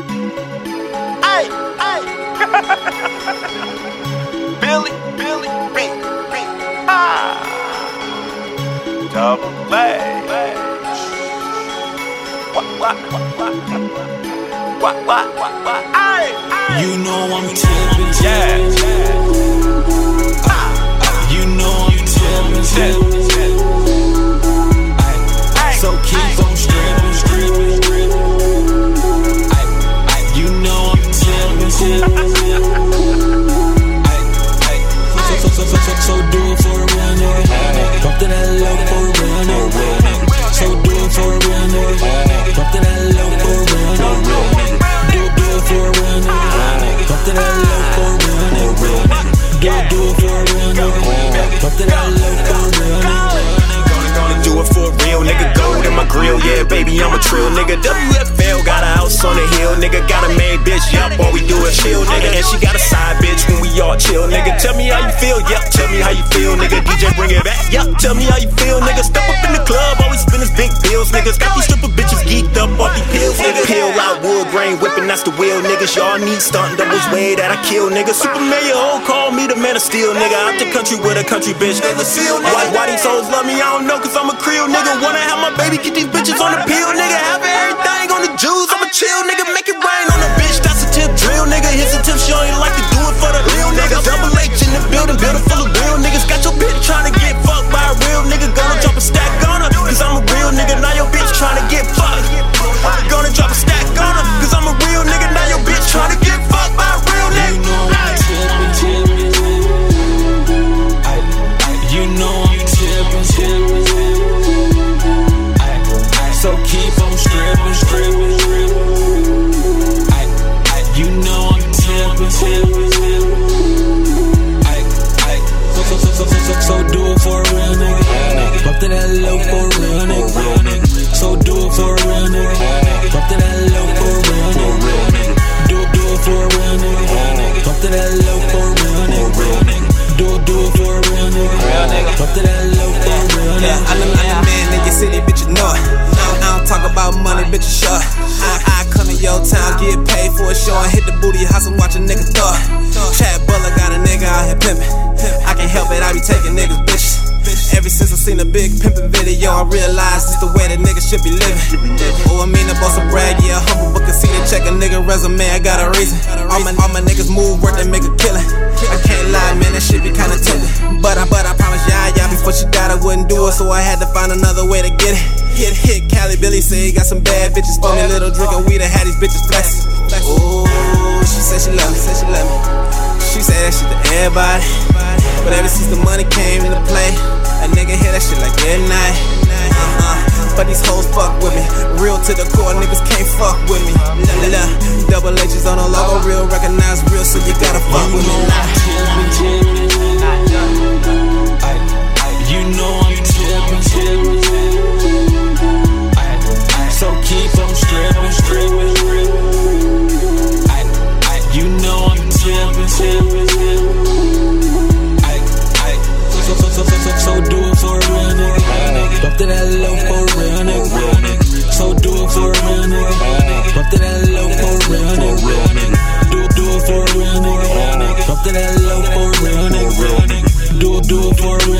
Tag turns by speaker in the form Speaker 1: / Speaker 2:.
Speaker 1: Hey, hey.
Speaker 2: Billy, Billy, B, B.
Speaker 1: Ah.
Speaker 2: Double H.
Speaker 1: What, what, what, what? What, what, what, what? Hey,
Speaker 3: hey. You know I'm tipping, Yeah. You know I'm tipping,
Speaker 2: yeah, baby, I'm a trill nigga. WFL got a house on the hill, nigga. Got a main bitch, yup, all we do is chill, nigga. And she got a side bitch when we all chill, nigga. Tell me how you feel, yup, tell me how you feel, nigga. DJ bring it back, yup, tell me how you feel, nigga. Step up in the that's the wheel, niggas. Y'all need stunting, doubles way that I kill, niggas. Super Mayor, oh, call me the man of steel, nigga. Out the country with a country bitch, nigga. Why, why these hoes love me? I don't know, cause I'm a Creole, nigga. Wanna have my baby get these bitches on the pill, nigga. Have everything on the Jews, I'm a chill, nigga.
Speaker 4: It. Chad Butler got a nigga out here pimping. I can't help it, I be taking niggas, bitches. Ever since I seen a big pimpin' video, I realized it's the way that niggas should be living. Oh, I mean boss a brag, yeah, humble, but can see to check a nigga resume, I got a reason. All my, all my niggas move, work, they make a killing. I can't lie, man, that shit be kinda tempting. But I, but I promise y'all, before she died, I wouldn't do it, so I had to find another way to get it. Hit, hit, Cali Billy say he got some bad bitches for me, little drinkin' weed, I had these bitches flexing. everybody. But ever since the money came into play, a nigga hear that shit like every night. Uh-uh. But these hoes fuck with me. Real to the core, niggas can't fuck with me. La la la. Double H's on the logo, real, recognize real, so you gotta fuck with me.
Speaker 3: to that low for real nigga. So do it for real nigga. Bump to that low for real nigga. Do it, do it for real nigga. Bump to that low for real nigga. Do it, do it for real